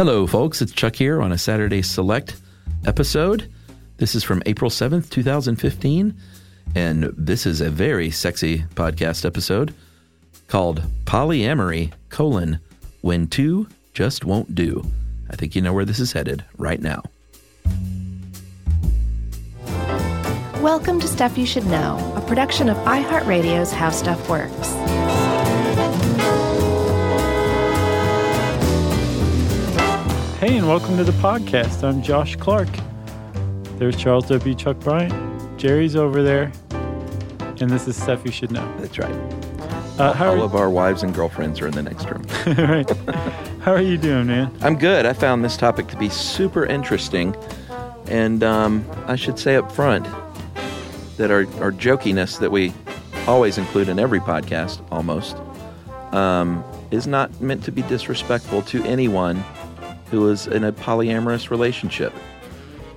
Hello, folks. It's Chuck here on a Saturday Select episode. This is from April 7th, 2015, and this is a very sexy podcast episode called Polyamory, colon, when two just won't do. I think you know where this is headed right now. Welcome to Stuff You Should Know, a production of iHeartRadio's How Stuff Works. Hey, and welcome to the podcast. I'm Josh Clark. There's Charles W. Chuck Bryant. Jerry's over there. And this is Stuff You Should Know. That's right. Uh, how, All of our wives and girlfriends are in the next room. right. how are you doing, man? I'm good. I found this topic to be super interesting. And um, I should say up front that our, our jokiness that we always include in every podcast, almost, um, is not meant to be disrespectful to anyone who is in a polyamorous relationship.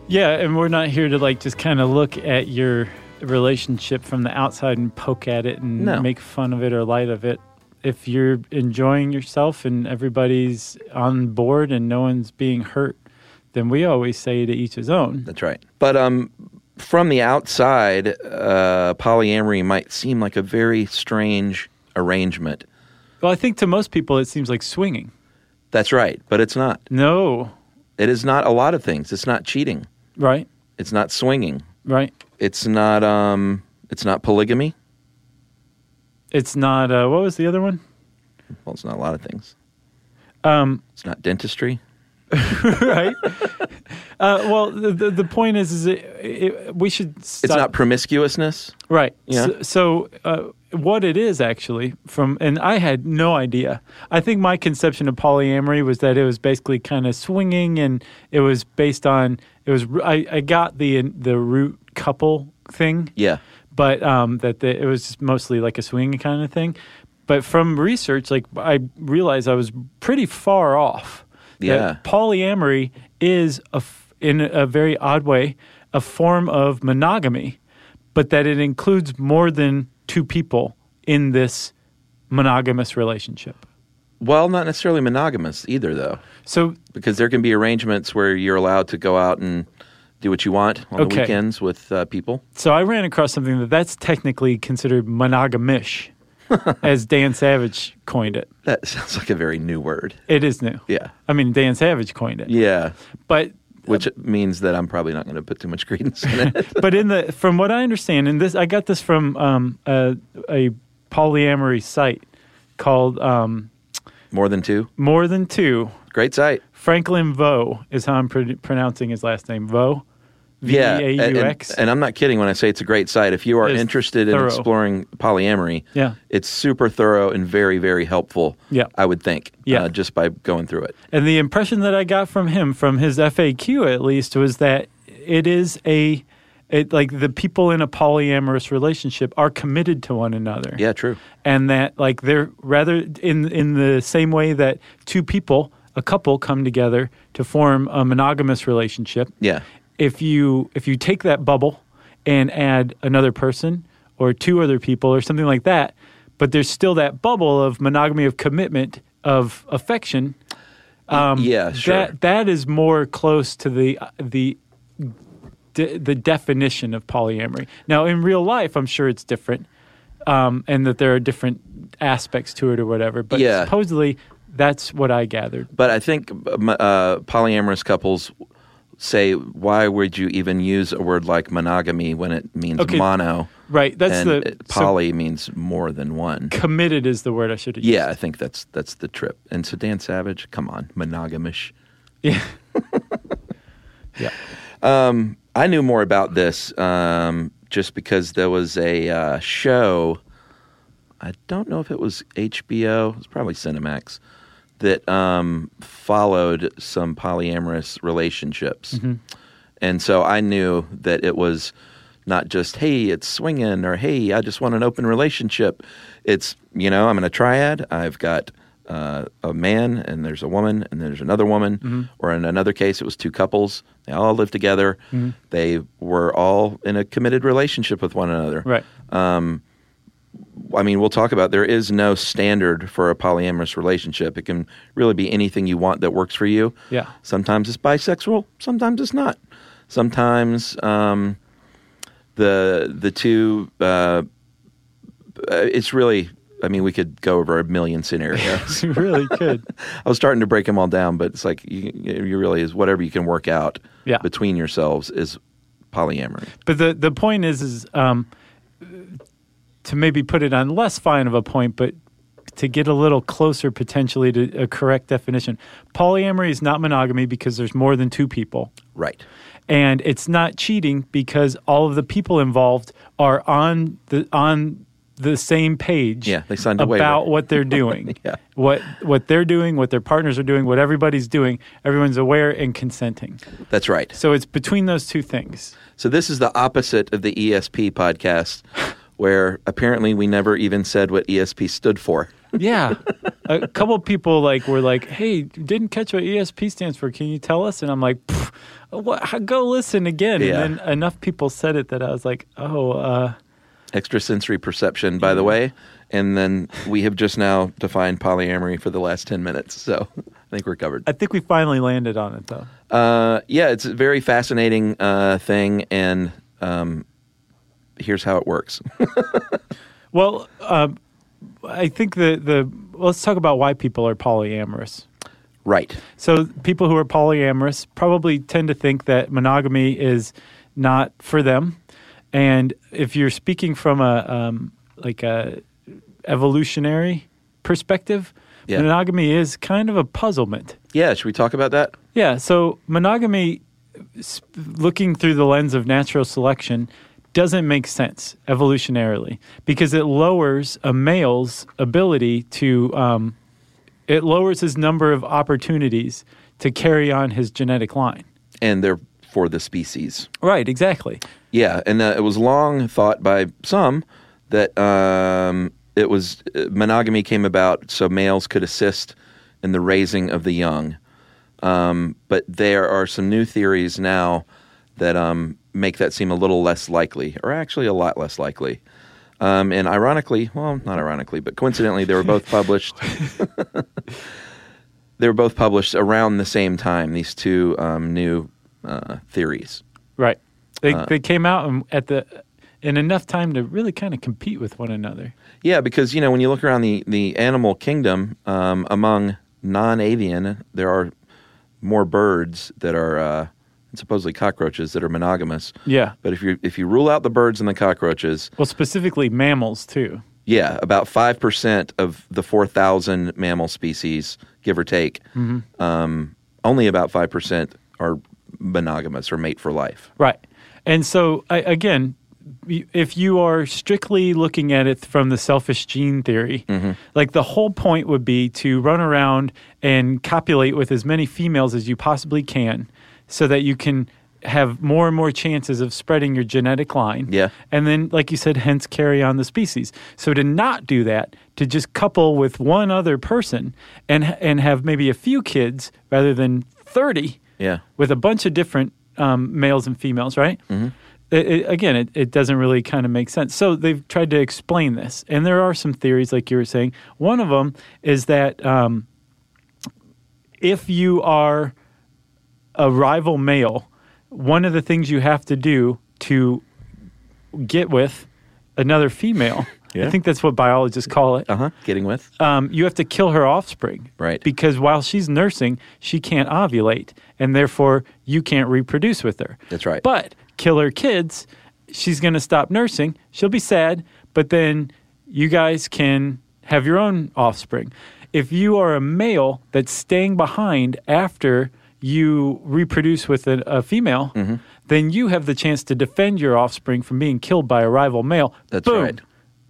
Yeah, and we're not here to like just kind of look at your relationship from the outside and poke at it and No. make fun of it or light of it. If you're enjoying yourself and everybody's on board and no one's being hurt, then we always say to each his own. That's right. But um, from the outside, uh, polyamory might seem like a very strange arrangement. Well, I think to most people it seems like swinging. That's right, but it's not. No, It is not a lot of things. It's not cheating. right, It's not swinging. right. It's not um it's not polygamy. It's not. Uh, what was the other one? Well, it's not a lot of things. Um, It's not dentistry. right. uh, well, the, the the point is, is it, it, we should. Stop. It's not promiscuousness. right. Yeah. So, so uh, what it is actually from, and I had no idea. I think my conception of polyamory was that it was basically kind of swinging, and it was based on it was. I, I got the the root couple thing. Yeah. but um, that the, it was mostly like a swinging kind of thing. But from research, like I realized I was pretty far off. Yeah. polyamory is a f- in a very odd way a form of monogamy, but that it includes more than two people in this monogamous relationship. Well, not necessarily monogamous either though, So because there can be arrangements where you're allowed to go out and do what you want on the weekends with uh, people. So I ran across something that that's technically considered monogamish, as Dan Savage coined it. That sounds like a very new word. It is new. Yeah. I mean, Dan Savage coined it. Yeah. But Which means that I'm probably not going to put too much credence in it. but in the from what I understand, and this I got this from um, a, a polyamory site called um, More than two. More Than Two. Great site. Franklin Veaux is how I'm pr- pronouncing his last name. Veaux. Yeah, and, and- and I'm not kidding when I say it's a great site. If you are interested in exploring polyamory, Yeah. it's super thorough and very, very helpful. Yeah. I would think. Yeah. uh, just by going through it. And the impression that I got from him, from his FAQ at least, was that it is a, it, like the people in a polyamorous relationship are committed to one another. Yeah, true. and that like they're rather in in the same way that two people a couple come together to form a monogamous relationship Yeah, if you if you take that bubble and add another person or two other people or something like that but there's still that bubble of monogamy of commitment of affection um, yeah, sure. that that is more close to the the de- the definition of polyamory. Now, in real life, I'm sure it's different, um, and that there are different aspects to it or whatever. But Yeah. supposedly, that's what I gathered. but I think uh, polyamorous couples say, "Why would you even use a word like monogamy when it means Okay, mono?" Right. That's the it- so poly means more than one. committed is the word I should have Yeah, I think that's that's the trip. And so Dan Savage, come on, monogamish. Yeah. yeah. Um, I knew more about this um, just because there was a uh, show. I don't know if it was HBO. It was probably Cinemax that um, followed some polyamorous relationships, and so I knew that it was not just hey, it's swinging or hey, I just want an open relationship. It's you know I'm in a triad. I've got uh, a man and there's a woman and there's another woman, or in another case it was two couples. They all lived together. They were all in a committed relationship with one another. Right. I mean, we'll talk about there is no standard for a polyamorous relationship. It can really be anything you want that works for you. Yeah. Sometimes it's bisexual, sometimes it's not. Sometimes um, the the two uh, it's really I mean, we could go over a million scenarios. you really could. I was starting to break them all down, but it's like you, you really is whatever you can work out Yeah. between yourselves is polyamory. But the the point is is um, to maybe put it on less fine of a point, but to get a little closer potentially to a correct definition. Polyamory is not monogamy because there's more than two people. Right. And it's not cheating because all of the people involved are on the on the same page Yeah, they signed waiver. about what they're doing. Yeah. What what they're doing, what their partners are doing, what everybody's doing, everyone's aware and consenting. That's right. So it's between those two things. So this is the opposite of the ESP podcast, where apparently we never even said what ESP stood for. Yeah. a couple people like were like, "Hey, didn't catch what ESP stands for. Can you tell us?" And I'm like, "What? Go listen again." Yeah. And then enough people said it that I was like, "Oh, uh, Extrasensory perception, by the way. And then we have just now defined polyamory for the last 10 minutes. So I think we're covered. I think we finally landed on it though." Uh, yeah, it's a very fascinating uh, thing. And um, here's how it works. Well, um, I think the the let's talk about why people are polyamorous. right. So people who are polyamorous probably tend to think that monogamy is not for them, and if you're speaking from a um, like a evolutionary perspective, Yeah. monogamy is kind of a puzzlement. Yeah, should we talk about that? Yeah, so monogamy, looking through the lens of natural selection, doesn't make sense evolutionarily because it lowers a male's ability to, um, it lowers his number of opportunities to carry on his genetic line. And they're for the species. Right, exactly. Yeah, and uh, it was long thought by some that um, it was uh, monogamy came about so males could assist in the raising of the young. Um, but there are some new theories now that um, make that seem a little less likely, or actually a lot less likely. Um, and ironically, well, not ironically, but coincidentally, they were both published. they were both published around the same time. These two um, new uh, theories. Right. They, Uh, they came out in- at the in enough time to really kind of compete with one another. Yeah, because you know when you look around the the animal kingdom, um, among non-avian, there are more birds that are uh, and supposedly cockroaches that are monogamous. Yeah. But if you if you rule out the birds and the cockroaches, Well, specifically mammals too. yeah, about five percent of the four thousand mammal species, give or take, um, only about five percent are monogamous or mate for life. Right. And so, I, again, if you are strictly looking at it from the selfish gene theory, like the whole point would be to run around and copulate with as many females as you possibly can so that you can have more and more chances of spreading your genetic line. Yeah. And then, like you said, hence carry on the species. So to not do that, to just couple with one other person and and have maybe a few kids rather than 30 Yeah. with a bunch of different um, males and females, right? Mm-hmm. It, it- again, it, it doesn't really kind of make sense. So they've tried to explain this, and there are some theories, like you were saying. One of them is that um, if you are a rival male, one of the things you have to do to get with another female, Yeah. I think that's what biologists call it Uh huh. Getting with. um, you have to kill her offspring. Right. Because while she's nursing, she can't ovulate, and therefore you can't reproduce with her. That's right. But kill her kids, she's going to stop nursing. She'll be sad, but then you guys can have your own offspring. If you are a male that's staying behind after you reproduce with a, a female, Mm-hmm. then you have the chance to defend your offspring from being killed by a rival male. That's Boom. right.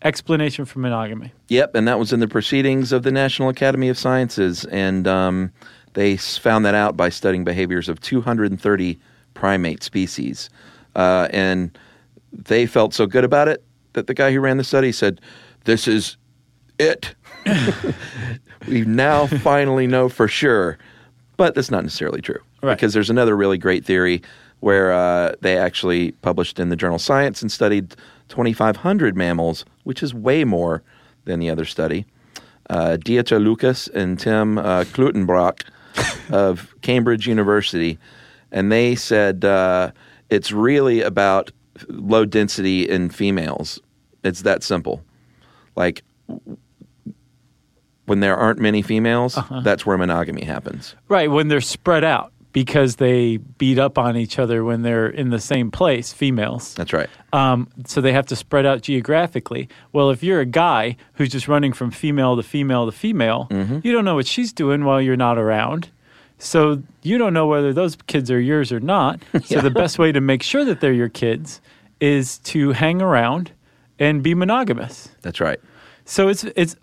Explanation for monogamy. Yep, and that was in the proceedings of the National Academy of Sciences, and um, they found that out by studying behaviors of 230 primate species, uh, and they felt so good about it that the guy who ran the study said, "This is it. we now finally know for sure." But that's not necessarily true Right. because there's another really great theory where uh, they actually published in the journal Science and studied 2,500 mammals, which is way more than the other study. Uh, Dieter Lucas and Tim uh, Clutton-Brock of Cambridge University, and they said uh, it's really about low density in females. It's that simple. Like when there aren't many females, Uh-huh. that's where monogamy happens. Right, when they're spread out because they beat up on each other when they're in the same place, females. That's right. Um, so they have to spread out geographically. Well, if you're a guy who's just running from female to female to female, you don't know what she's doing while you're not around. So you don't know whether those kids are yours or not. So the best way to make sure that they're your kids is to hang around and be monogamous. That's right. So it's it's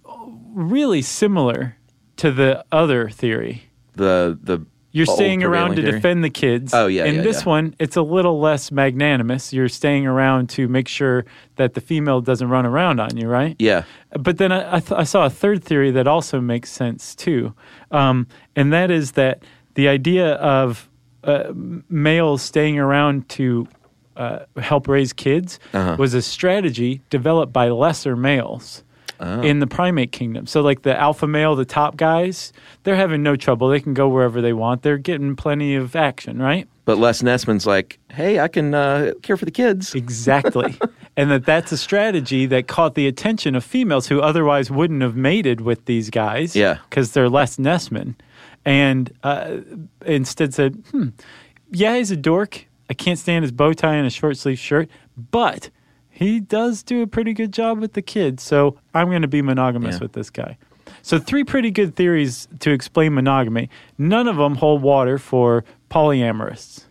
really similar to the other theory. The the You're staying around to theory. defend the kids. Oh, yeah, In yeah, this yeah. one, it's a little less magnanimous. You're staying around to make sure that the female doesn't run around on you, right? Yeah. But then I, I, th- I saw a third theory that also makes sense too, um, and that is that the idea of uh, males staying around to uh, help raise kids Uh-huh. was a strategy developed by lesser males. Oh. In the primate kingdom. So, like the alpha male, the top guys, they're having no trouble. They can go wherever they want. They're getting plenty of action, right? But Les Nessman's like, hey, I can uh, care for the kids. Exactly. and that that's a strategy that caught the attention of females who otherwise wouldn't have mated with these guys. Yeah. Because they're Les Nessman. And uh, instead said, hmm, yeah, he's a dork. I can't stand his bow tie and his short sleeve shirt, but he does do a pretty good job with the kids. So I'm going to be monogamous Yeah. with this guy. So, three pretty good theories to explain monogamy. None of them hold water for polyamorists.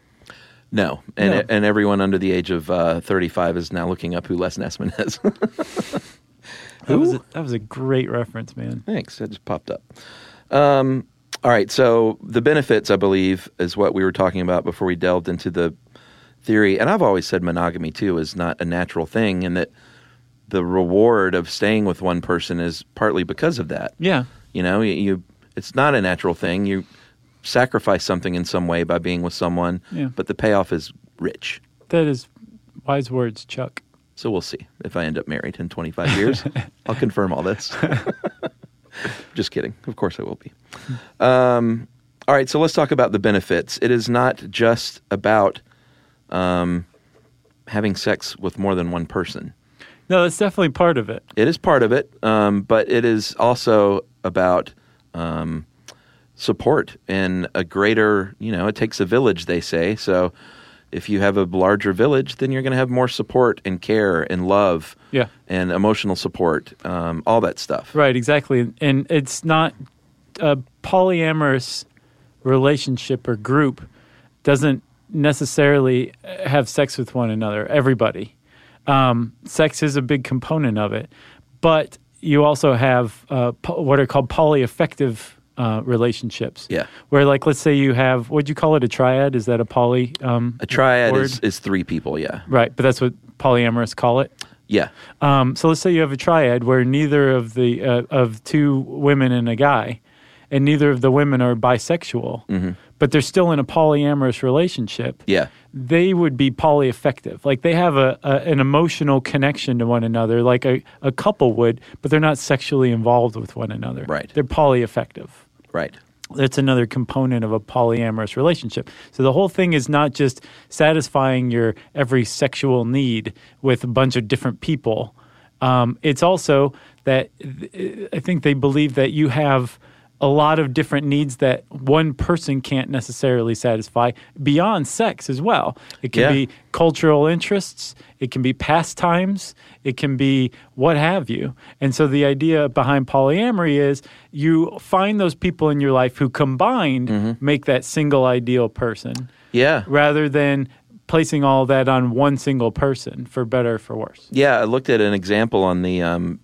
No. And No. and everyone under the age of uh, 35 is now looking up who Les Nessman is. That was, a, that was a great reference, man. Thanks. That just popped up. Um, all right. So the benefits, I believe, is what we were talking about before we delved into the theory. And I've always said monogamy too is not a natural thing, and that the reward of staying with one person is partly because of that. Yeah. You know, you, you it's not a natural thing. You sacrifice something in some way by being with someone, Yeah. but the payoff is rich. That is wise words, Chuck. So we'll see if I end up married in 25 years. I'll confirm all this. Just kidding. Of course I will be. Um, all right, so let's talk about the benefits. It is not just about um, having sex with more than one person. No, that's definitely part of it. It is part of it, um, but it is also about um, support and a greater, you know, it takes a village, they say. So if you have a larger village, then you're going to have more support and care and love Yeah. and emotional support, um, all that stuff. Right, exactly. And it's not a polyamorous relationship or group doesn't necessarily have sex with one another, everybody. Um, sex is a big component of it. But you also have uh, po- what are called polyaffective uh, relationships. Yeah. Where, like, let's say you have, what'd you call it, a triad? Is that a poly? Um, A triad word? is, is three people, yeah. Right, but that's what polyamorous call it. Yeah. Um, so let's say you have a triad where neither of the uh, of two women and a guy, and neither of the women are bisexual, but they're still in a polyamorous relationship. Yeah. They would be polyaffective. Like they have a, a an emotional connection to one another, like a, a couple would, but they're not sexually involved with one another. Right. They're polyaffective Right. that's another component of a polyamorous relationship. So the whole thing is not just satisfying your every sexual need with a bunch of different people. Um, it's also that th- I think they believe that you have a lot of different needs that one person can't necessarily satisfy beyond sex as well. It can Yeah. be cultural interests, it can be pastimes, it can be what have you. And so the idea behind polyamory is you find those people in your life who combined make that single ideal person Yeah. rather than placing all that on one single person for better or for worse. Yeah. I looked at an example on the, um,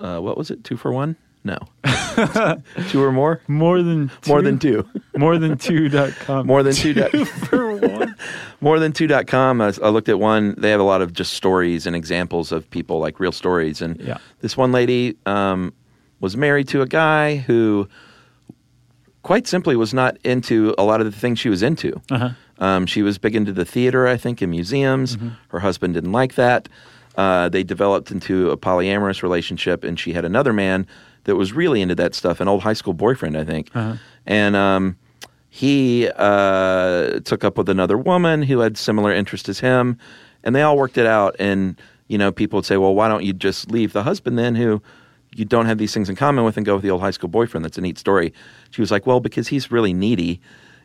uh, what was it? Two for one? No. two or more? More than two, More than two. more than two dot com. More than two. dot- for one. More than two.com. I, I looked at one. They have a lot of just stories and examples of people, like real stories. And Yeah. this one lady um, was married to a guy who quite simply was not into a lot of the things she was into. Uh-huh. Um, she was big into the theater, I think, and museums. Mm-hmm. Her husband didn't like that. Uh, they developed into a polyamorous relationship, and she had another man that was really into that stuff, an old high school boyfriend, I think. Uh-huh. And um, he uh, took up with another woman who had similar interest as him, and they all worked it out. And you know, people would say, "Well, why don't you just leave the husband then, who you don't have these things in common with, and go with the old high school boyfriend?" That's a neat story. She was like, "Well, because he's really needy,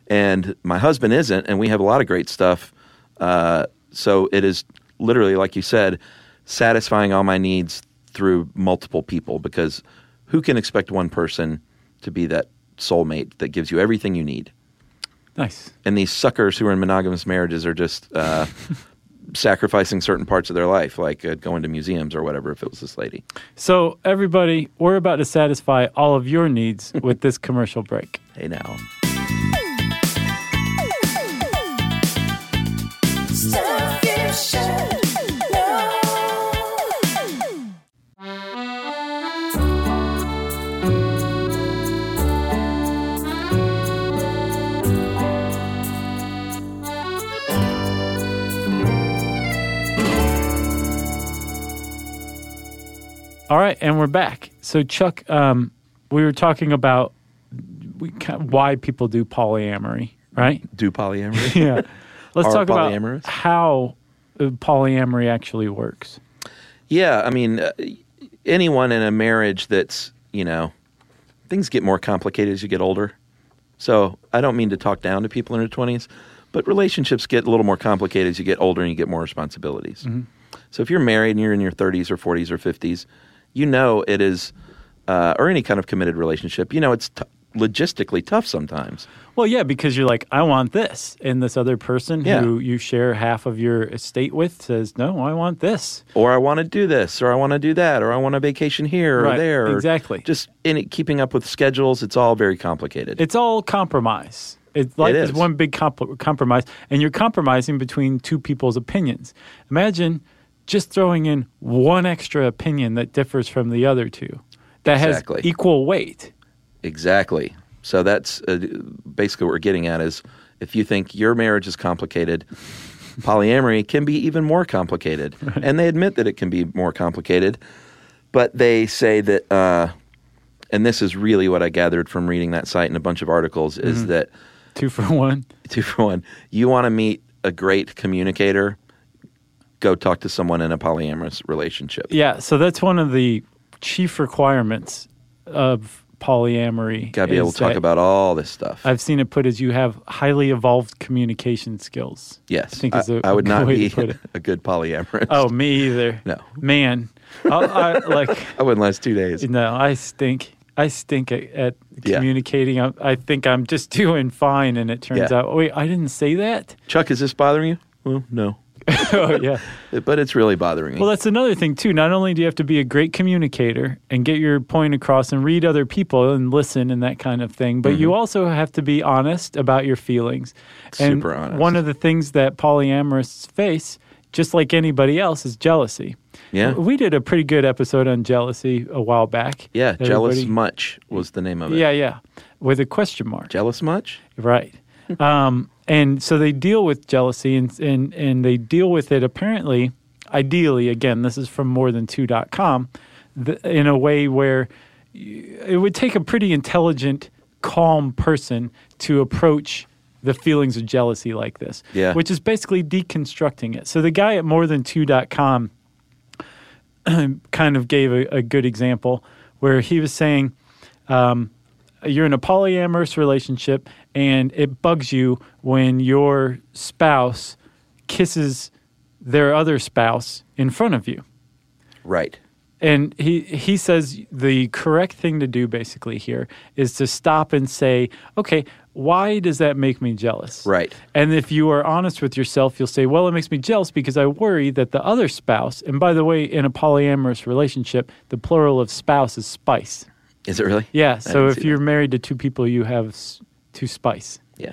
and my husband isn't, and we have a lot of great stuff. Uh, so it is literally, like you said, satisfying all my needs through multiple people. Because who can expect one person to be that soulmate that gives you everything you need?" Nice. and these suckers who are in monogamous marriages are just uh, sacrificing certain parts of their life, like uh, going to museums or whatever. If it was this lady, So, everybody, we're about to satisfy all of your needs with this commercial break. hey now, All right, and we're back. So, Chuck, um, we were talking about we, why people do polyamory, right? do polyamory. Yeah. Let's Are talk about how uh, polyamory actually works. yeah, I mean, uh, anyone in a marriage that's you know, things get more complicated as you get older. So I don't mean to talk down to people in their twenties, but relationships get a little more complicated as you get older and you get more responsibilities. So if you're married and you're in your 30s or 40s or 50s, you know it is, uh, or any kind of committed relationship, you know it's t- logistically tough sometimes. Well, yeah, because you're like, I want this. And this other person Yeah. who you share half of your estate with says, No, I want this. Or I want to do this, or I want to do that, or I want a vacation here or Right, there. or exactly. Just in it, keeping up with schedules, it's all very complicated. It's all compromise. It's life It is. is. one big comp- compromise, and you're compromising between two people's opinions. Imagine just throwing in one extra opinion that differs from the other two, that Exactly. has equal weight. Exactly. So that's uh, basically what we're getting at is if you think your marriage is complicated, polyamory can be even more complicated. And they admit that it can be more complicated, but they say that, uh, and this is really what I gathered from reading that site and a bunch of articles, is that Two for one. two for one, you want to meet a great communicator, go talk to someone in a polyamorous relationship. Yeah, so that's one of the chief requirements of polyamory. Got to be able to talk about all this stuff. I've seen it put as you have highly evolved communication skills. yes, I think is a I would not be a good polyamorous. Oh, me either. No. man. I, I, like I wouldn't last two days. no, I stink. I stink at, at Yeah. communicating. I, I think I'm just doing fine, and it turns Yeah. out, wait, I didn't say that. Chuck, is this bothering you? Well, no. oh yeah. But it's really bothering me. Well, that's another thing too. Not only do you have to be a great communicator and get your point across and read other people and listen and that kind of thing, but you also have to be honest about your feelings. And Super honest. One of the things that polyamorous face, just like anybody else, is jealousy. Yeah. We did a pretty good episode on jealousy a while back. yeah, jealous Everybody- much was the name of it. Yeah, yeah, with a question mark. Jealous much? Right. um, and so they deal with jealousy and, and, and they deal with it apparently, ideally, again, this is from more than two.com, the, in a way where it would take a pretty intelligent, calm person to approach the feelings of jealousy like this, Yeah. which is basically deconstructing it. So the guy at more than two.com kind of gave a, a good example where he was saying, um, you're in a polyamorous relationship and it bugs you when your spouse kisses their other spouse in front of you. Right. And he, he says the correct thing to do basically here is to stop and say, okay, why does that make me jealous? Right. And if you are honest with yourself, you'll say, well, it makes me jealous because I worry that the other spouse, and by the way, in a polyamorous relationship, the plural of spouse is spice. Is it really? Yeah. So if you're that. married to two people, you have two spice, Yeah.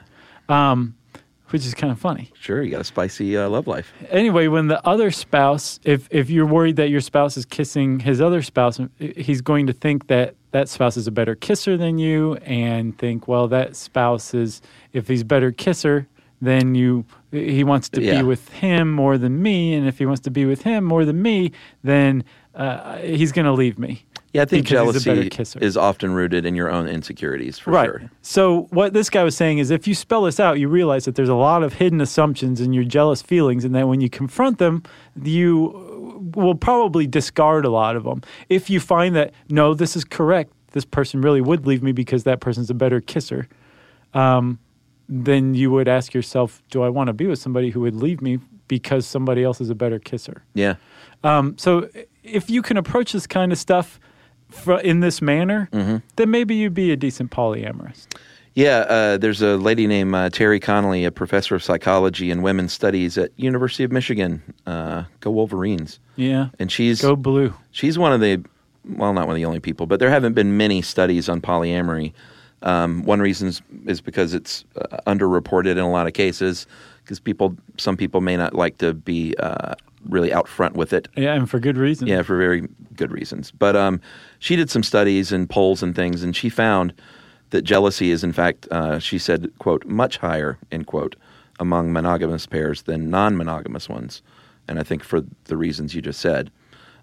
which is kind of funny. Sure, you got a spicy uh, love life. Anyway, when the other spouse, if if you're worried that your spouse is kissing his other spouse, he's going to think that that spouse is a better kisser than you, and think, well, that spouse is if he's better kisser, then you he wants to Yeah. be with him more than me, and if he wants to be with him more than me, then uh, he's going to leave me. Yeah, I think because he's a better jealousy is often rooted in your own insecurities, for right. sure. So what this guy was saying is, if you spell this out, you realize that there's a lot of hidden assumptions in your jealous feelings, and that when you confront them, you will probably discard a lot of them. If you find that no, this is correct, this person really would leave me because that person's a better kisser, um, then you would ask yourself, do I want to be with somebody who would leave me because somebody else is a better kisser? Yeah. Um, so if you can approach this kind of stuff fr- in this manner, Mm-hmm. then maybe you'd be a decent polyamorous. Yeah, uh, there's a lady named uh, Terri Conley, a professor of psychology and women's studies at University of Michigan. Uh, go Wolverines! Yeah. And she's Go blue. she's one of the well, not one of the only people, but there haven't been many studies on polyamory. Um, one reason is, is because it's uh, underreported in a lot of cases, because people, some people may not like to be uh, really out front with it. Yeah, and for good reason. Yeah, for very good reasons. But um, she did some studies and polls and things, and she found that jealousy is, in fact, uh, she said, "quote much higher," end quote, among monogamous pairs than non-monogamous ones, and I think for the reasons you just said.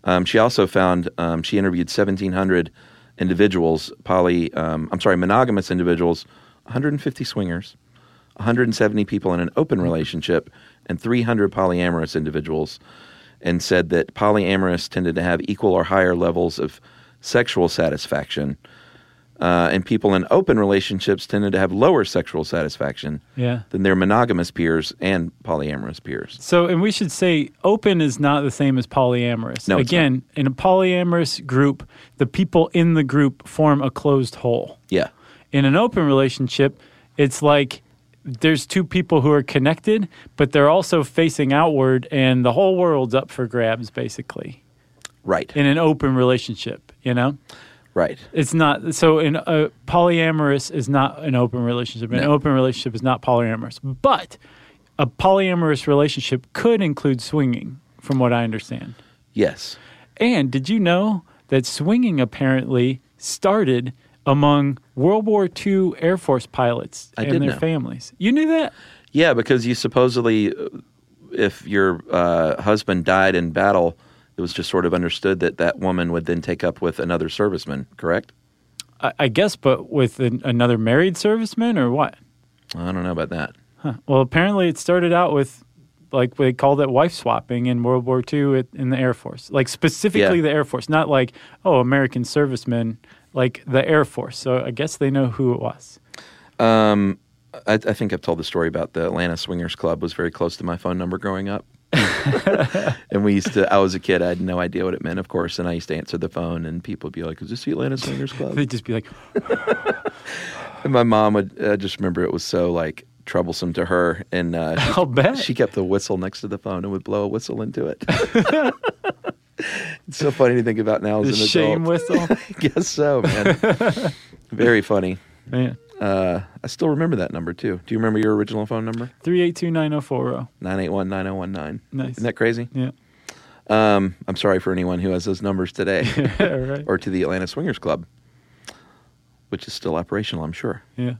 Um, she also found um, she interviewed 1,700 individuals, poly, um, I'm sorry, monogamous individuals, 150 swingers, 170 people in an open relationship, and 300 polyamorous individuals, and said that polyamorous tended to have equal or higher levels of sexual satisfaction, uh, and people in open relationships tended to have lower sexual satisfaction Yeah. than their monogamous peers and polyamorous peers. So, and we should say open is not the same as polyamorous. No, Again, in a polyamorous group, the people in the group form a closed whole. Yeah, In an open relationship, it's like there's two people who are connected, but they're also facing outward, and the whole world's up for grabs, basically, right, in an open relationship, you know? right. It's not so. In a polyamorous is not an open relationship. An No. open relationship is not polyamorous. But a polyamorous relationship could include swinging, from what I understand. Yes, And did you know that swinging apparently started among World War II Air Force pilots I and their know. families? You knew that? yeah, because you supposedly, uh, if your uh, husband died in battle, it was just sort of understood that that woman would then take up with another serviceman. Correct? I, I guess, but with an, another married serviceman or what? I don't know about that. Huh. Well, apparently it started out with like they called it wife swapping in World War II in the Air Force, like specifically Yeah. the Air Force, not like oh American servicemen, like the Air Force. So I guess they know who it was. Um, I, I think I've told the story about the Atlanta Swingers Club was very close to my phone number growing up. and we used to, I was a kid, I had no idea what it meant, of course. And I used to answer the phone, and people would be like, Is this the Atlanta Swingers Club? They'd just be like, and my mom would, I just remember it was so like troublesome to her. And uh, she, I'll bet. she kept the whistle next to the phone and would blow a whistle into it. it's so funny to think about now as the an shame adult. whistle. I guess so, man. very funny. Man, Uh, I still remember that number too. Do you remember your original phone number? three eight two nine zero four zero. 981 9019. Nice. Isn't that crazy? Yeah, Um, I'm sorry for anyone who has those numbers today right. or to the Atlanta Swingers Club, which is still operational, I'm sure. Yeah.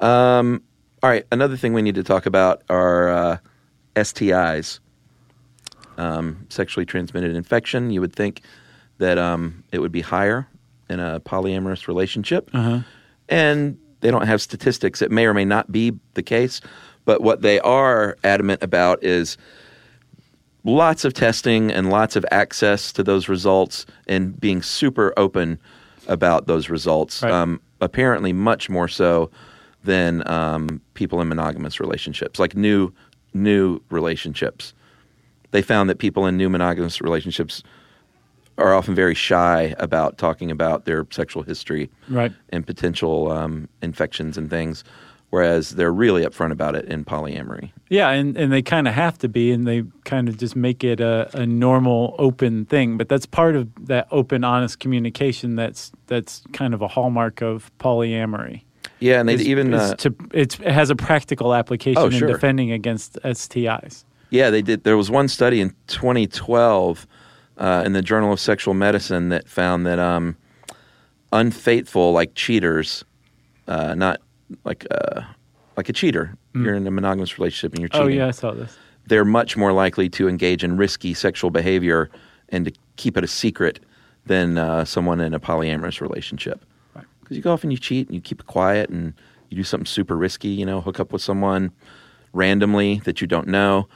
Um, all right, another thing we need to talk about are uh, STIs, um, sexually transmitted infection. You would think that um, it would be higher in a polyamorous relationship. Uh huh. and they don't have statistics. It may or may not be the case, but what they are adamant about is lots of testing and lots of access to those results and being super open about those results. Right. Um, apparently, much more so than um, people in monogamous relationships, like new new relationships. They found that people in new monogamous relationships are often very shy about talking about their sexual history Right. and potential um, infections and things, whereas they're really upfront about it in polyamory. Yeah, and, and they kind of have to be, and they kind of just make it a, a normal, open thing. But that's part of that open, honest communication. That's that's kind of a hallmark of polyamory. Yeah, and they even uh, to, it's, it has a practical application Oh, in sure. defending against STIs. Yeah they did. There was one study in 2012 uh, in the Journal of Sexual Medicine that found that um, unfaithful, like cheaters, uh, not like uh, like a cheater. You're in a monogamous relationship and you're cheating. Oh yeah, I saw this. They're much more likely to engage in risky sexual behavior and to keep it a secret than uh, someone in a polyamorous relationship. Right. Because you go off and you cheat and you keep it quiet and you do something super risky. You know, hook up with someone randomly that you don't know.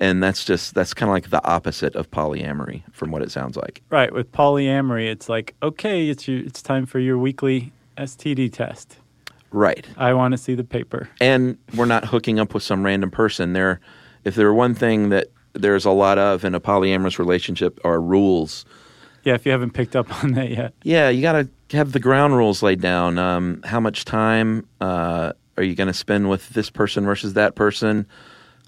And that's just that's kind of like the opposite of polyamory, from what it sounds like. Right. With polyamory, it's like okay, it's your, it's time for your weekly STD test. Right. I want to see the paper. and we're not hooking up with some random person. There, if there are one thing that there's a lot of in a polyamorous relationship are rules. Yeah, if you haven't picked up on that yet. Yeah, you got to have the ground rules laid down. Um, how much time uh, are you going to spend with this person versus that person?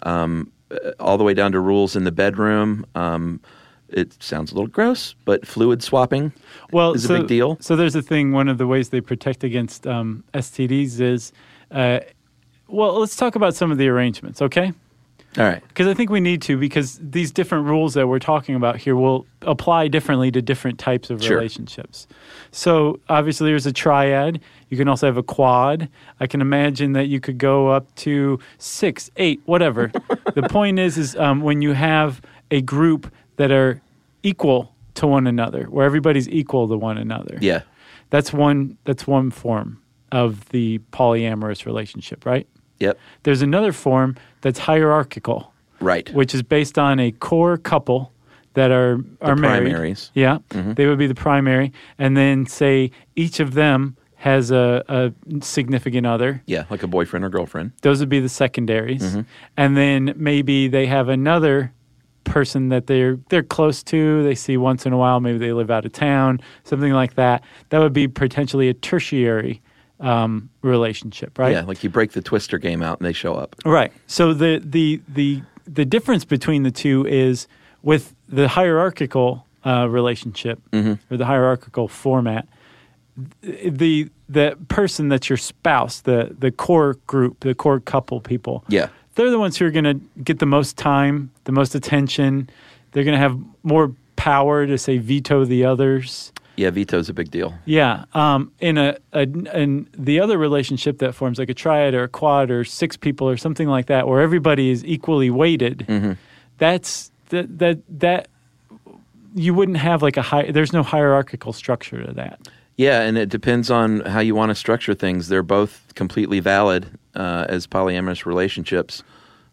Um, all the way down to rules in the bedroom. Um, it sounds a little gross, but fluid swapping well, is so, a big deal. So there's a thing. One of the ways they protect against um, STDs is, uh, well, let's talk about some of the arrangements, okay? All right. Because I think we need to, because these different rules that we're talking about here will apply differently to different types of Sure. relationships. So obviously, there's a triad. You can also have a quad. I can imagine that you could go up to six, eight, whatever. the point is, is um, when you have a group that are equal to one another, where everybody's equal to one another. Yeah. That's one. That's one form of the polyamorous relationship, right? Yep. There's another form that's hierarchical, Right. which is based on a core couple that are are married. primaries. Yeah, they would be the primary, and then say each of them has a, a significant other. yeah, like a boyfriend or girlfriend. Those would be the secondaries, Mm-hmm. and then maybe they have another person that they're they're close to. They see once in a while. Maybe they live out of town, something like that. That would be potentially a tertiary um, relationship, right? Yeah, like you break the twister game out and they show up. Right. So the the the the difference between the two is with the hierarchical uh, relationship or the hierarchical format. The the person that's your spouse, the the core group, the core couple people. Yeah. They're the ones who are going to get the most time, the most attention. They're going to have more power to say veto the others. Yeah, veto's a big deal. Yeah. Um, in a, a in the other relationship that forms like a triad or a quad or six people or something like that, where everybody is equally weighted, that's that that that you wouldn't have like a high. There's no hierarchical structure to that. Yeah, and it depends on how you want to structure things. They're both completely valid uh, as polyamorous relationships.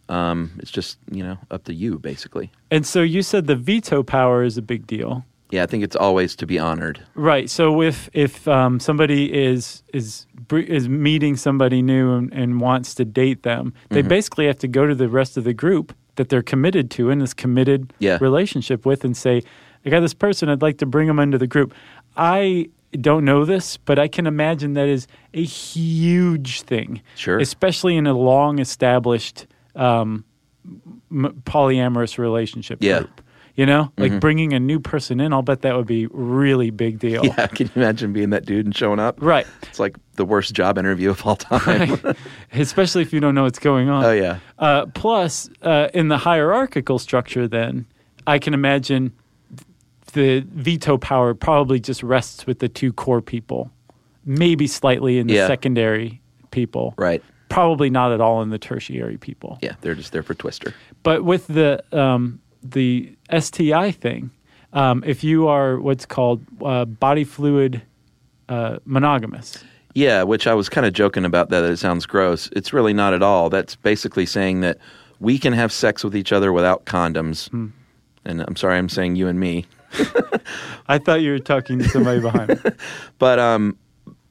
Um, it's just you know up to you basically. And so you said the veto power is a big deal. Yeah, I think it's always to be honored. Right. So if if um, somebody is is is meeting somebody new and, and wants to date them, they Mm-hmm. basically have to go to the rest of the group that they're committed to in this committed Yeah. relationship with and say, "I got this person. I'd like to bring them into the group." I don't know this, but I can imagine that is a huge thing. Sure. Especially in a long established um, m- polyamorous relationship Yeah. group. You know, like bringing a new person in, I'll bet that would be really big deal. Yeah, can you imagine being that dude and showing up? Right. It's like the worst job interview of all time. Right. Especially if you don't know what's going on. oh yeah, Uh, plus, uh, in the hierarchical structure, then I can imagine the veto power probably just rests with the two core people, maybe slightly in the Yeah. secondary people, right. probably not at all in the tertiary people. Yeah, they're just there for twister. But with the um, the STI thing, um, if you are what's called uh, body fluid uh, monogamous, Yeah, which I was kind of joking about that. It sounds gross. It's really not at all. That's basically saying that we can have sex with each other without condoms. And I'm sorry, I'm saying you and me, I thought you were talking to somebody behind me. but um,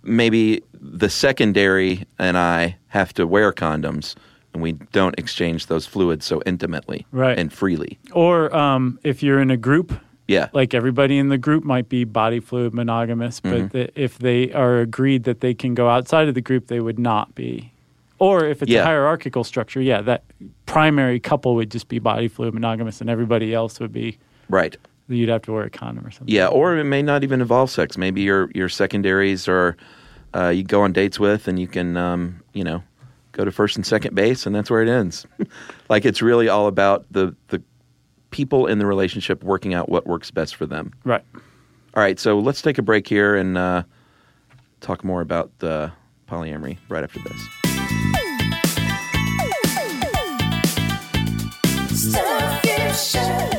maybe the secondary and I have to wear condoms, and we don't exchange those fluids so intimately Right. and freely. Or um, if you're in a group, Yeah, like everybody in the group might be body fluid monogamous, but Mm-hmm. the, if they are agreed that they can go outside of the group, they would not be. Or if it's Yeah. a hierarchical structure, yeah, that primary couple would just be body fluid monogamous, and everybody else would be right. you'd have to wear a condom or something. Yeah, or it may not even involve sex. Maybe your your secondaries are uh, you go on dates with, and you can um, you know go to first and second base, and that's where it ends. like it's really all about the the people in the relationship working out what works best for them. right. All right, so let's take a break here, and uh, talk more about uh, polyamory right after this. Stuff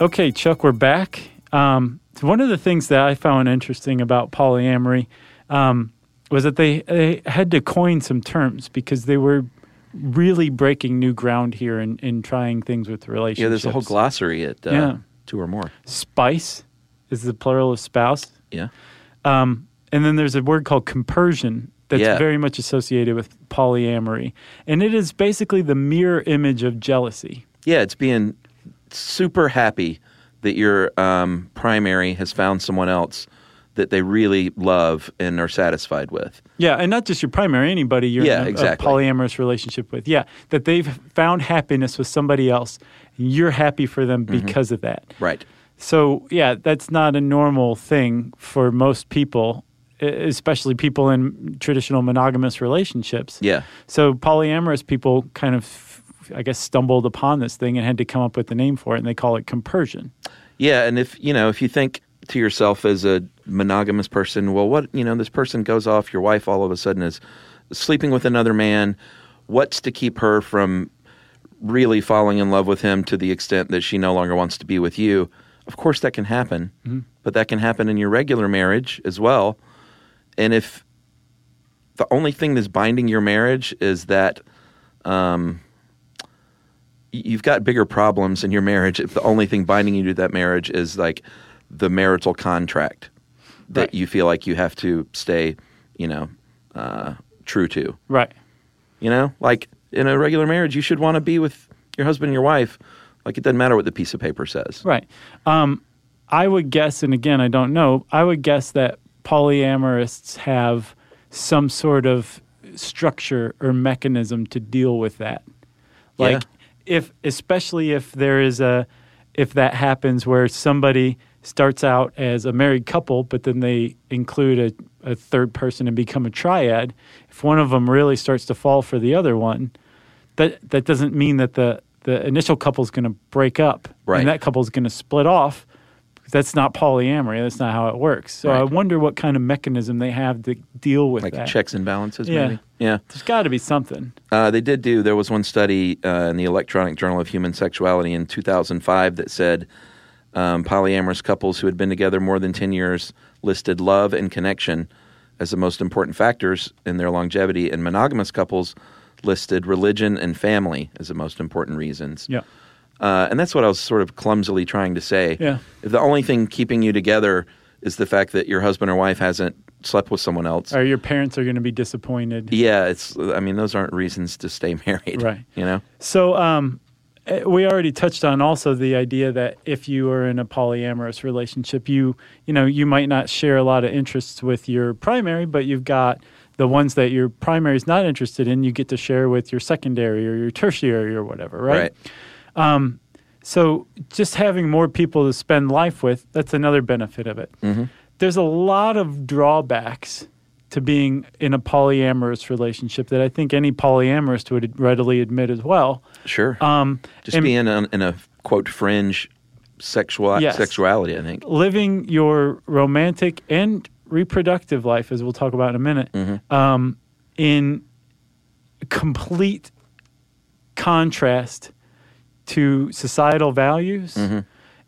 Okay, Chuck, we're back. Um, one of the things that I found interesting about polyamory um, was that they, they had to coin some terms because they were really breaking new ground here in, in trying things with relationships. Yeah, there's a whole glossary at uh, Yeah. two or more. Spice is the plural of spouse. Yeah. Um, and then there's a word called compersion that's Yeah. very much associated with polyamory. And it is basically the mirror image of jealousy. Yeah, it's being super happy that your um, primary has found someone else that they really love and are satisfied with. Yeah, and not just your primary, anybody you're Yeah, in a, exactly. a polyamorous relationship with. Yeah, that they've found happiness with somebody else. And you're happy for them Mm-hmm. because of that. Right. So, yeah, that's not a normal thing for most people, especially people in traditional monogamous relationships. Yeah. So, polyamorous people kind of, I guess, stumbled upon this thing and had to come up with a name for it, and they call it compersion. Yeah, and if you know, if you think to yourself as a monogamous person, well, what you know, this person goes off, your wife all of a sudden is sleeping with another man. What's to keep her from really falling in love with him to the extent that she no longer wants to be with you? Of course, that can happen, but that can happen in your regular marriage as well. And if the only thing that's binding your marriage is that um, you've got bigger problems in your marriage if the only thing binding you to that marriage is like the marital contract that Right. you feel like you have to stay, you know, uh, true to. Right. You know, like in a regular marriage, you should want to be with your husband and your wife. Like it doesn't matter what the piece of paper says. Right. Um, I would guess, and again, I don't know, I would guess that polyamorists have some sort of structure or mechanism to deal with that. Like, Yeah. If, especially if there is a, if that happens where somebody starts out as a married couple, but then they include a, a third person and become a triad, if one of them really starts to fall for the other one, that that doesn't mean that the the initial couple is going to break up Right. and that couple is going to split off. That's not polyamory. That's not how it works. So I wonder what kind of mechanism they have to deal with Like that. checks and balances, Yeah. maybe. Yeah. There's got to be something. Uh, they did do. There was one study uh, in the Electronic Journal of Human Sexuality in 2005 that said um, polyamorous couples who had been together more than 10 years listed love and connection as the most important factors in their longevity, and monogamous couples listed religion and family as the most important reasons. Yeah. Uh, and that's what I was sort of clumsily trying to say. Yeah. If the only thing keeping you together is the fact that your husband or wife hasn't slept with someone else, Or your parents are going to be disappointed. yeah, it's. I mean, those aren't reasons to stay married, Right. You know. So um, eh, we already touched on also the idea that if you are in a polyamorous relationship, you you know you might not share a lot of interests with your primary, but you've got the ones that your primary is not interested in. You get to share with your secondary or your tertiary or whatever, right? right? So just having more people to spend life with, that's another benefit of it. There's a lot of drawbacks to being in a polyamorous relationship that I think any polyamorous would readily admit as well. Sure. Um, Just and being in, in a quote fringe sexual Yes. sexuality, I think. living your romantic and reproductive life, as we'll talk about in a minute, um, in complete contrast to societal values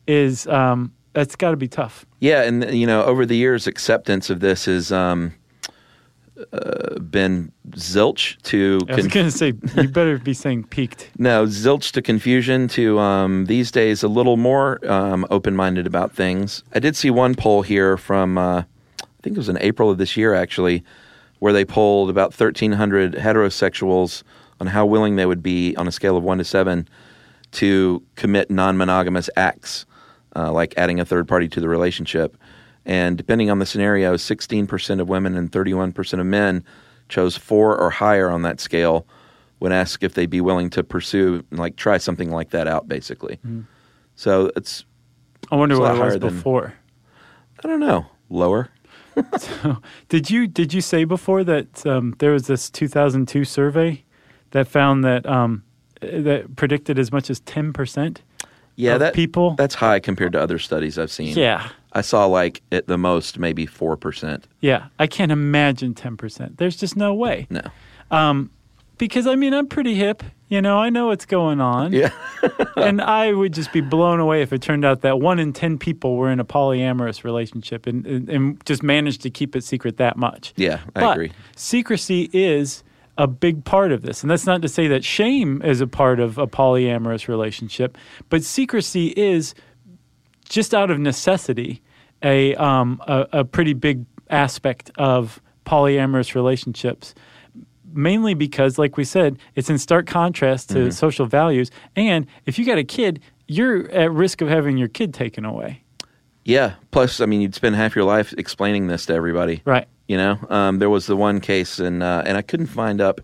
is um, that's got to be tough. Yeah, and you know, over the years, acceptance of this has um, uh, been zilch to I was going to say you better be saying peaked. no zilch to confusion to um, these days a little more um, open minded about things. I did see one poll here from uh, I think it was in April of this year actually, where they polled about thirteen hundred heterosexuals on how willing they would be on a scale of one to seven to commit non monogamous acts, uh, like adding a third party to the relationship. And depending on the scenario, 16% of women and 31% of men chose four or higher on that scale when asked if they'd be willing to pursue, like, try something like that out, basically. So it's, I wonder It's what it was than- before. I don't know. Lower. Did you did you say before that um, there was this 2002 survey that found that um, that predicted as much as 10 percent? Yeah, Of that people? That's high compared to other studies I've seen. Yeah, I saw like at the most maybe four percent. yeah. I can't imagine 10 percent. There's just no way. No. Um, because I mean, I'm pretty hip. You know, I know what's going on. Yeah. and I would just be blown away if it turned out that one in 10 people were in a polyamorous relationship and, and, and just managed to keep it secret that much. Yeah, I but agree. Secrecy is a big part of this. And that's not to say that shame is a part of a polyamorous relationship, but secrecy is just out of necessity a, um, a, a pretty big aspect of polyamorous relationships. Mainly because, like we said, it's in stark contrast to Mm-hmm. social values. And if you got a kid, you're at risk of having your kid taken away. Yeah. Plus, I mean, you'd spend half your life explaining this to everybody. Right. You know, um, there was the one case, and uh, and I couldn't find up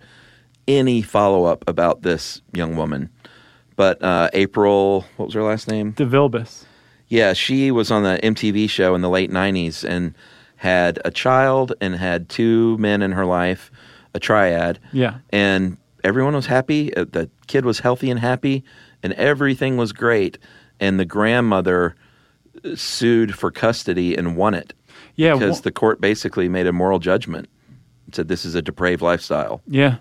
any follow up about this young woman. But uh, April, what was her last name? Divilbiss. Yeah, she was on the MTV show in the late '90s and had a child and had two men in her life, a triad. Yeah. and everyone was happy. Uh, The kid was healthy and happy, and everything was great. And the grandmother sued for custody and won it Yeah. because wha- the court basically made a moral judgment. and Said this is a depraved lifestyle. Yeah.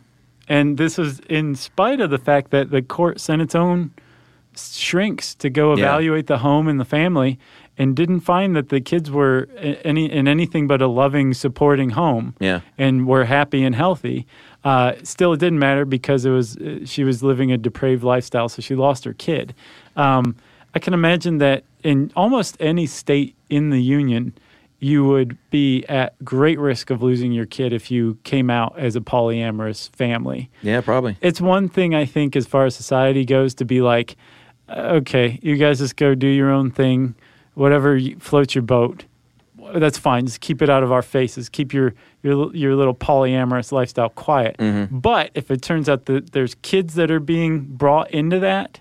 And this was in spite of the fact that the court sent its own shrinks to go Yeah. evaluate the home and the family and didn't find that the kids were any in anything but a loving supporting home Yeah. and were happy and healthy uh, still it didn't matter because it was she was living a depraved lifestyle so she lost her kid um, i can imagine that in almost any state in the union you would be at great risk of losing your kid if you came out as a polyamorous family Yeah, probably. it's one thing I think as far as society goes to be like, uh, okay, you guys just go do your own thing, whatever floats your boat. That's fine. Just keep it out of our faces. Keep your your your little polyamorous lifestyle quiet. But if it turns out that there's kids that are being brought into that,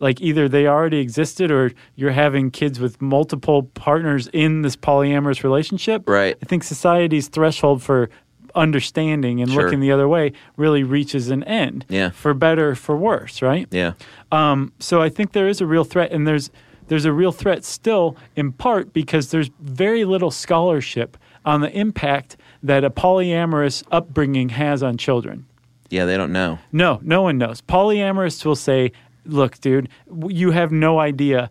like either they already existed or you're having kids with multiple partners in this polyamorous relationship. Right. I think society's threshold for understanding and Sure. looking the other way really reaches an end. Yeah. For better, for worse, right? Yeah, Um, so I think there is a real threat, and there's there's a real threat still, in part because there's very little scholarship on the impact that a polyamorous upbringing has on children. yeah. They don't know. No, no one knows. Polyamorists will say, "Look, dude, you have no idea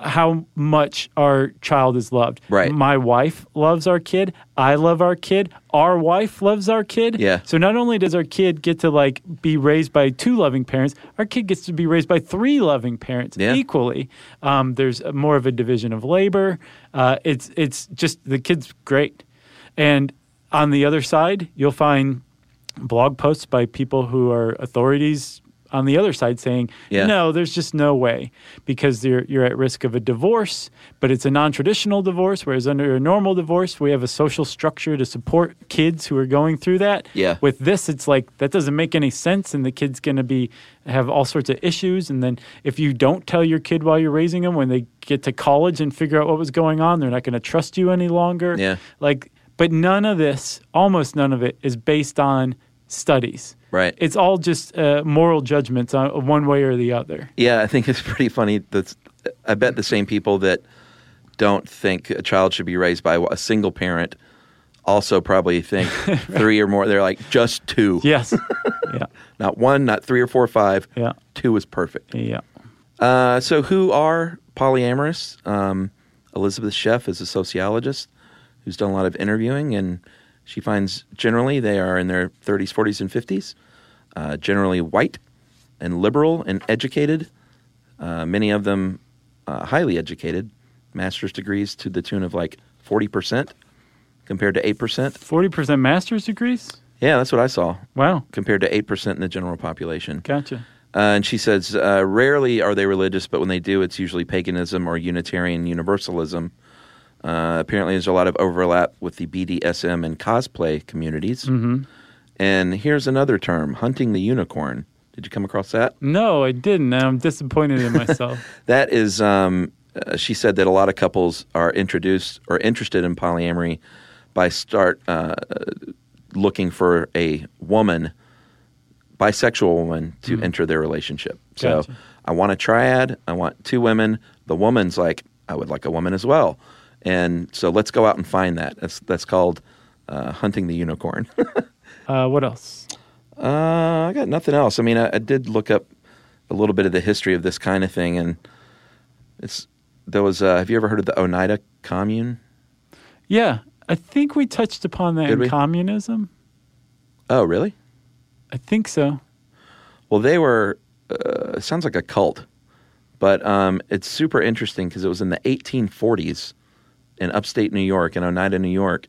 how much our child is loved. Right. My wife loves our kid. I love our kid. Our wife loves our kid. Yeah. So not only does our kid get to like be raised by two loving parents, our kid gets to be raised by three loving parents Yeah. equally. Um, there's more of a division of labor. Uh, it's it's just the kid's great, and on the other side, you'll find blog posts by people who are authorities on the other side saying, Yeah. no, there's just no way because you're, you're at risk of a divorce, but it's a non traditional divorce, whereas under a normal divorce, we have a social structure to support kids who are going through that. Yeah. With this, it's like that doesn't make any sense, and the kid's going to be have all sorts of issues. And then if you don't tell your kid while you're raising them, when they get to college and figure out what was going on, they're not going to trust you any longer. Yeah. Like, but none of this, almost none of it, is based on studies. Right. It's all just uh, moral judgments on one way or the other. Yeah, I think it's pretty funny. That's I bet the same people that don't think a child should be raised by a single parent also probably think three or more. They're like just two, Yes. yeah. not one, not three or four or five. Yeah. Two is perfect. Yeah. Uh, so, who are polyamorous? Um, Elisabeth Sheff is a sociologist who's done a lot of interviewing, and she finds generally they are in their 30s, 40s, and 50s, uh, generally white and liberal and educated. Uh, many of them uh, highly educated, master's degrees to the tune of like 40% compared to 8%. 40% master's degrees? Yeah, that's what I saw Wow. compared to 8% in the general population. Gotcha. Uh, and she says, uh, rarely are they religious, but when they do, it's usually paganism or Unitarian Universalism. Uh, apparently, there's a lot of overlap with the BDSM and cosplay communities. Mm-hmm. And here's another term hunting the unicorn. Did you come across that? No, I didn't. I'm disappointed in myself. That is um, uh, she said that a lot of couples are introduced or interested in polyamory by start uh, looking for a woman, bisexual woman, to enter their relationship. So Mm. I want a triad. I want two women. The woman's like, I would like a woman as well. And so let's go out and find that. That's that's called uh, hunting the unicorn. Uh, what else? Uh, I got nothing else. I mean, I, I did look up a little bit of the history of this kind of thing, and it's there was. Uh, have you ever heard of the Oneida Commune? Yeah, I think we touched upon that Did in we? communism. Oh, really? I think so. Well, they were. Uh, it sounds like a cult, but um, it's super interesting because it was in the 1840s in upstate New York, in Oneida, New York,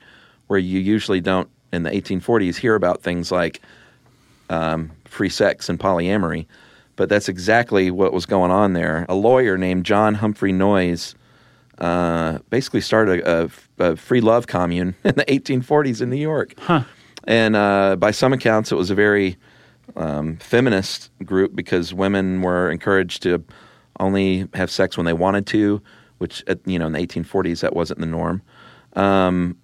where you usually don't in the 1840s hear about things like um, free sex and polyamory. But that's exactly what was going on there. A lawyer named John Humphrey Noyes uh, basically started a, a, a free love commune in the 1840s in New York. And uh, by some accounts, it was a very um, feminist group because women were encouraged to only have sex when they wanted to, which at, you know in the 1840s that wasn't the norm. Um,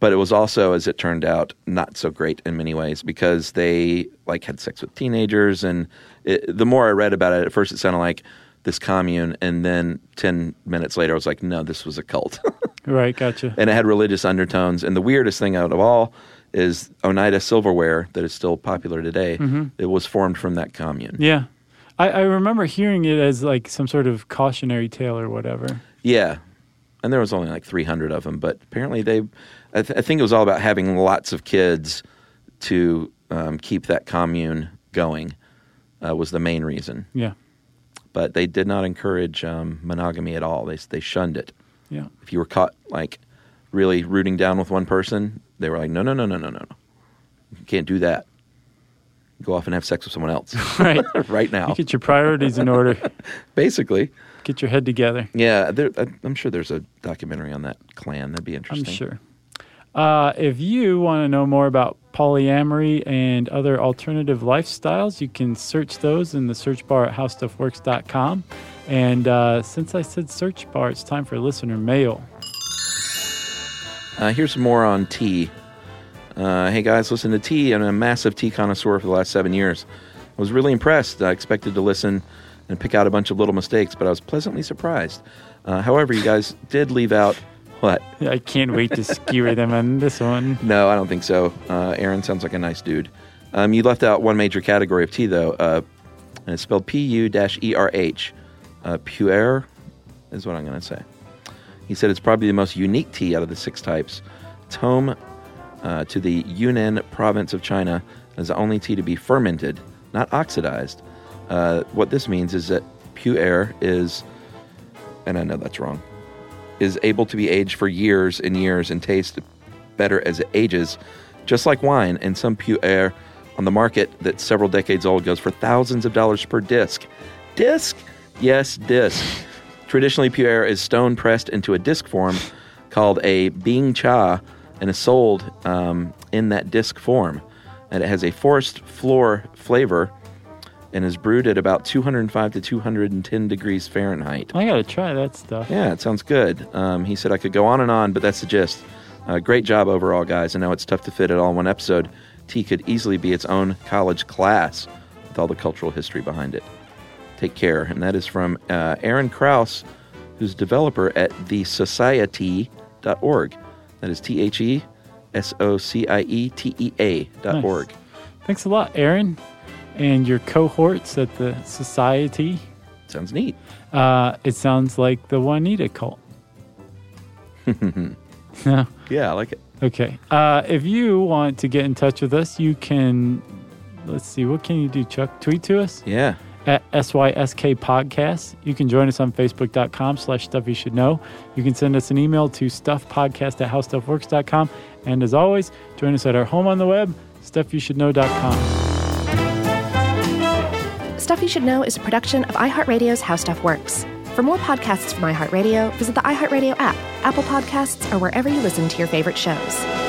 but it was also, as it turned out, not so great in many ways because they like had sex with teenagers, and it, the more I read about it, at first it sounded like this commune, and then ten minutes later, I was like, no, this was a cult, Right, gotcha. and it had religious undertones. And the weirdest thing out of all is Oneida silverware that is still popular today. It was formed from that commune. Yeah. I, I remember hearing it as like some sort of cautionary tale or whatever. Yeah, and there was only like 300 of them, but apparently they, I, th- I think it was all about having lots of kids to um, keep that commune going uh, was the main reason. Yeah. But they did not encourage um, monogamy at all. They they shunned it. Yeah. If you were caught like really rooting down with one person, they were like, no, no, no, no, no, no, no, you can't do that. Go off and have sex with someone else Right. right now. Get your priorities in order. Basically, Get your head together. yeah. There, I'm sure there's a documentary on that clan. That'd be interesting. I'm sure. Uh, if you want to know more about polyamory and other alternative lifestyles, you can search those in the search bar at howstuffworks.com. And uh, since I said search bar, it's time for listener mail. Uh, here's more on tea. Uh, hey guys, listen to tea. I'm a massive tea connoisseur for the last seven years. I was really impressed. I expected to listen and pick out a bunch of little mistakes, but I was pleasantly surprised. Uh, however, you guys did leave out what? I can't wait to skewer them on this one. No, I don't think so. Uh, Aaron sounds like a nice dude. Um, you left out one major category of tea, though, uh, and it's spelled P U E R H. Uh, Puer is what I'm going to say. He said it's probably the most unique tea out of the six types. It's home uh, to the Yunnan province of China is the only tea to be fermented, not oxidized. Uh, what this means is that Puer is, and I know that's wrong, is able to be aged for years and years and taste better as it ages, just like wine. And some Puer on the market that's several decades old goes for thousands of dollars per disc. Disc? Yes, disc. Traditionally, Puer is stone pressed into a disc form called a Bing Cha and is sold um, in that disc form. And it has a forest floor flavor and is brewed at about 205 to 210 degrees Fahrenheit. I got to try that stuff. Yeah, it sounds good. Um, he said I could go on and on, but that's the gist. Uh, great job overall, guys. I know it's tough to fit it all in one episode. Tea could easily be its own college class with all the cultural history behind it. Take care. And that is from uh, Aaron Kraus, who's developer at thesocietea.org. That is T H E S O C I E T E A dot Nice. org. Thanks a lot, Aaron, and your cohorts at the society. Sounds neat. Uh, it sounds like the Juanita cult. no. Yeah, I like it. Okay. Uh, if you want to get in touch with us, you can. Let's see. What can you do, Chuck? Tweet to us Yeah. At SYSK Podcast. You can join us on Facebook.com slash Stuff You Should Know. You can send us an email to stuffpodcast at howstuffworks.com. And as always, join us at our home on the web, stuffyoushouldknow.com. Stuff You Should Know is a production of iHeartRadio's How Stuff Works. For more podcasts from iHeartRadio, visit the iHeartRadio app, Apple Podcasts, or wherever you listen to your favorite shows.